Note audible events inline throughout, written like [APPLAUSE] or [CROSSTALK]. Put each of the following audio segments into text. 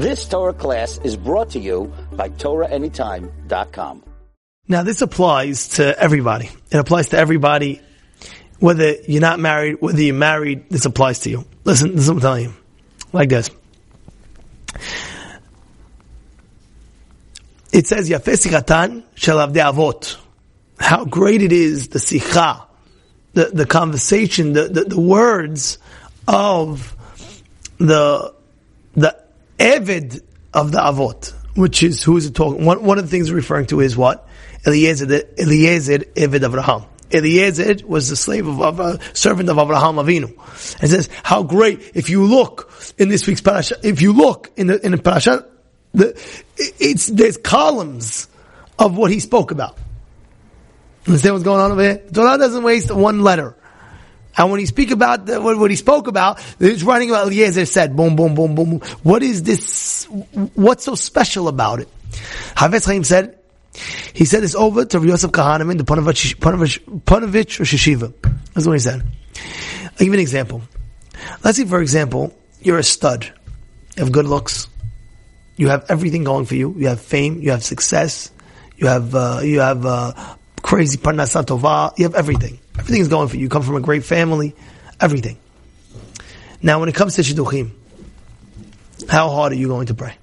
This Torah class is brought to you by TorahAnytime.com. Now this applies to everybody. It applies to everybody, whether you're not married, whether you're married, this applies to you. Listen, this is what I'm telling you. Like this. It says, Yafeh Sichatan Shel Avot. How great it is, the Sikha, the, the conversation, the, the, the words of the, the Evid of the Avot, which is, who is it talking? One, one of the things referring to is what? Eliezer, the, Eliezer Eved Avraham. Eliezer was the slave of, of a uh, servant of Abraham Avinu. It says, how great, if you look in this week's parasha, if you look in the, in the parasha, the, it's, there's columns of what he spoke about. Understand what's going on over here? Torah doesn't waste one letter. And when he speak about the, what, what, he spoke about, he's writing about Eliezer said, boom, boom, boom, boom, boom. What is this? What's so special about it? Hafetz Chaim said, he said this over to Yosef Kahaneman, the Panovich, Panovich, Panovich Rosh Yeshiva. That's what he said. I'll give you an example. Let's say, for example, you're a stud. You have good looks. You have everything going for you. You have fame. You have success. You have, uh, you have, uh, crazy parnasa tova. You have everything. Everything is going for you. You come from a great family. Everything. Now, when it comes to shidduchim, how hard are you going to pray?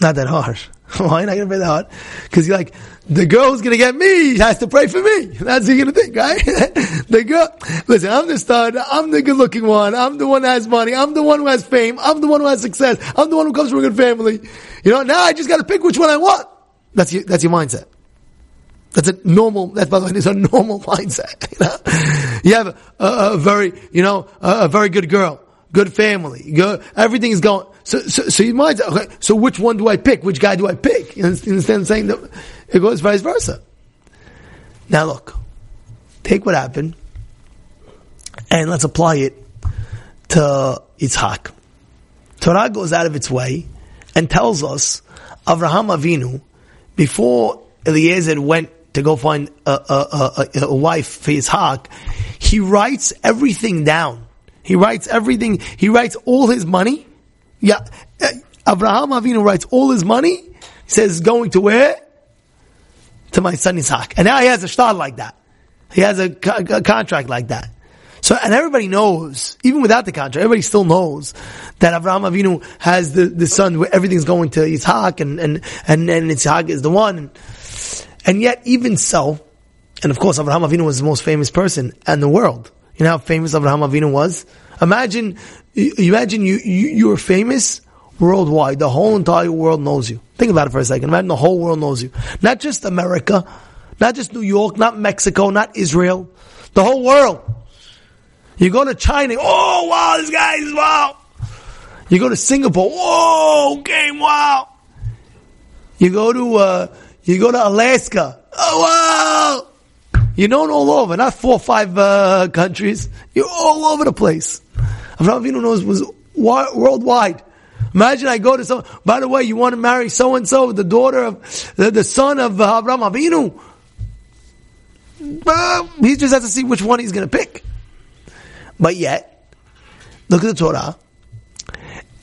Not that hard. [LAUGHS] Why not going to pray that hard? Because you're like, the girl who's going to get me She has to pray for me. [LAUGHS] That's what you're going to think, right? [LAUGHS] the girl, listen, I'm the stud. I'm the good looking one. I'm the one that has money. I'm the one who has fame. I'm the one who has success. I'm the one who comes from a good family. You know, now I just got to pick which one I want. That's your, that's your mindset. That's a normal, that's by the way, [LAUGHS] it's a normal mindset. [LAUGHS] You, know? you have a, a, very, you know, a, a very good girl, good family, good, everything is going, so, so, so you okay, so which one do I pick? Which guy do I pick? You understand saying that it goes vice versa. Now look, take what happened and let's apply it to Yitzhak. Torah goes out of its way and tells us Avraham Avinu, before Eliezer went to go find a, a, a, a wife for his Yitzhak, he writes everything down. He writes everything, he writes all his money, yeah, eh, Abraham Avinu writes all his money. He says going to where? To my son Isaac. And now he has a star like that. He has a, a, contract like that. So, and everybody knows, even without the contract, everybody still knows that Abraham Avinu has the, the son where everything's going to Isaac and, and, and, and Isaac is the one. And, yet, even so, and of course, Abraham Avinu was the most famous person in the world. You know how famous Abraham Avinu was? Imagine imagine you, you, you're famous worldwide. The whole entire world knows you. Think about it for a second. Imagine the whole world knows you. Not just America, not just New York, not Mexico, not Israel. The whole world. You go to China, oh wow, this guy is wow. You go to Singapore, whoa, game wow. You go to, uh, you go to Alaska, oh wow. You're known all over, not four or five, uh, countries. You're all over the place. Avraham Avinu knows was worldwide. Imagine I go to some, by the way, you want to marry so and so, the daughter of, the, the son of uh, Avraham Avinu. Uh, he just has to see which one he's going to pick. But yet, look at the Torah.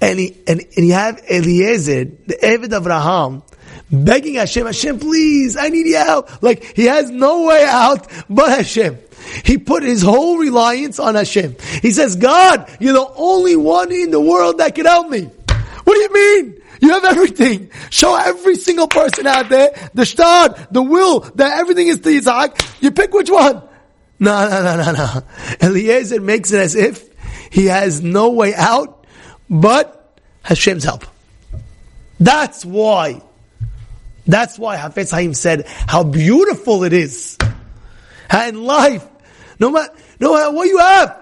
And, he, and, and you have Eliezer, the Eved of Avraham, begging Hashem, Hashem, please, I need your help. Like, he has no way out but Hashem. He put his whole reliance on Hashem. He says, God, you're the only one in the world that can help me. What do you mean? You have everything. Show every single person out there the star, the will, that everything is to Isaac. You pick which one. No, no, no, no, no. Eliezer makes it as if he has no way out but Hashem's help. That's why. That's why Hafetz Haim said how beautiful it is. In life, no matter, no matter what you have,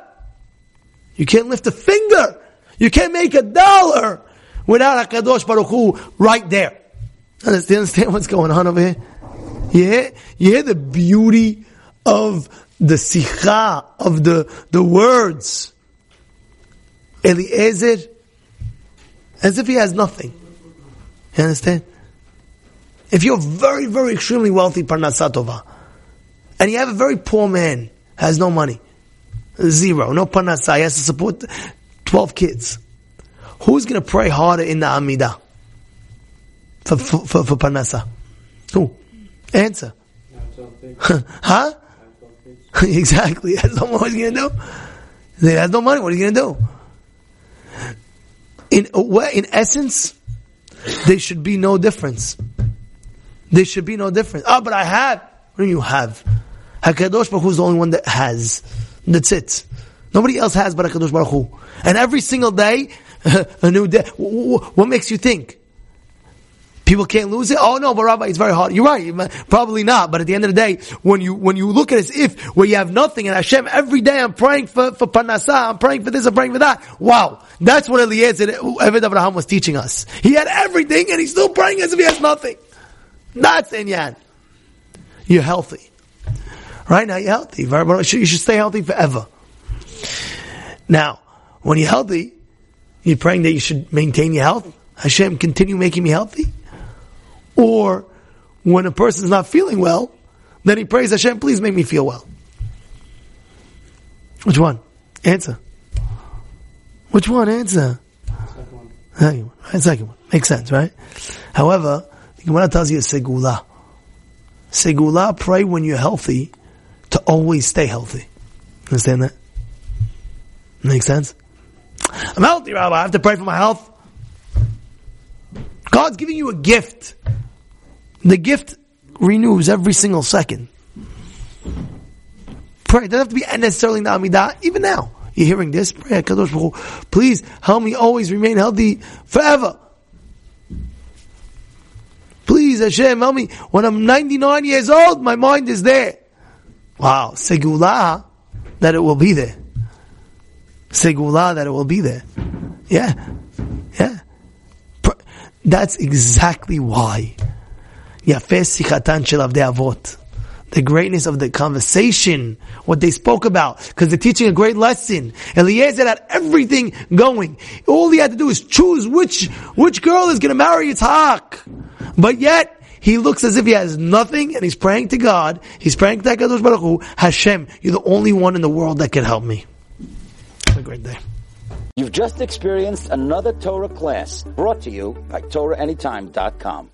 you can't lift a finger. You can't make a dollar without HaKadosh Baruch Hu right there. Understand what's going on over here? Yeah, you hear the beauty of the sikha, of the, the words. Eliezer, as if he has nothing. You understand? If you're very, very extremely wealthy, parnasatova, and you have a very poor man, has no money, zero, no parnasa, he has to support. 12 kids. Who's going to pray harder in the Amidah? For, for, for, for Parnasa? Who? Answer. [LAUGHS] huh? [LAUGHS] exactly. Has no. What you going to do? He has no money. What are you going to do? In, in essence, there should be no difference. There should be no difference. Oh, but I have. What do you have? Hakadosh Baruch Hu is the only one that has. That's it. Nobody else has but Hakadosh Baruch Hu. And every single day, [LAUGHS] a new day. What makes you think? People can't lose it. Oh no, but Rabbi, it's very hard. You're right. Probably not. But at the end of the day, when you when you look at it as if where you have nothing, and Hashem every day I'm praying for for parnasa, I'm praying for this, I'm praying for that. Wow, that's what Eliezer Eved Abraham was teaching us. He had everything, and he's still praying as if he has nothing. That's inyan. You're healthy, right now. You're healthy. You should stay healthy forever. Now, when you're healthy, you're praying that you should maintain your health. Hashem, continue making me healthy. Or when a person's not feeling well, then he prays Hashem, please make me feel well. Which one? Answer. Which one? Answer. Second one. Second one. Second one. Makes sense, right? However, the Gemara tells you segula. Segula, pray when you're healthy to always stay healthy. Understand that? Makes sense? I'm healthy, Rabbi. I have to pray for my health. God's giving you a gift. The gift renews every single second. Pray. It doesn't have to be necessarily Namidah. Even now, you're hearing this. Pray, Kadosh Baruch Please help me always remain healthy forever. Please, Hashem, help me. When I'm 99 years old, my mind is there. Wow. Segula, that it will be there. Segula, that it will be there. Yeah. Yeah. That's exactly why. Yafeh Sichatan Shel avdei Avot. The greatness of the conversation, what they spoke about, because they're teaching a great lesson. Eliezer had everything going. All he had to do is choose which, which girl is going to marry Yitzhak. But yet, he looks as if he has nothing and he's praying to God. He's praying to HaKadosh Baruch Hu, Hashem, you're the only one in the world that can help me. Have a great day. You've just experienced another Torah class brought to you by TorahAnytime.com.